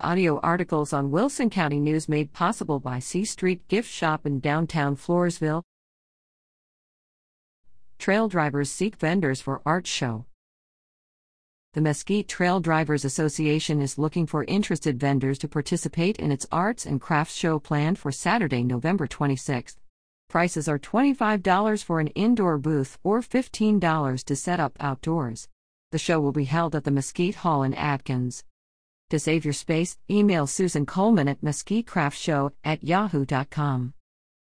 Audio articles on Wilson County News made possible by C Street Gift Shop in downtown Floresville. Trail drivers seek vendors for art show. The Mesquite Trail Drivers Association is looking for interested vendors to participate in its arts and crafts show planned for Saturday, November 26th. Prices are $25 for an indoor booth or $15 to set up outdoors. The show will be held at the Mesquite Hall in Adkins. To save your space, email Susan Coleman at mesquitecraftshow at yahoo.com.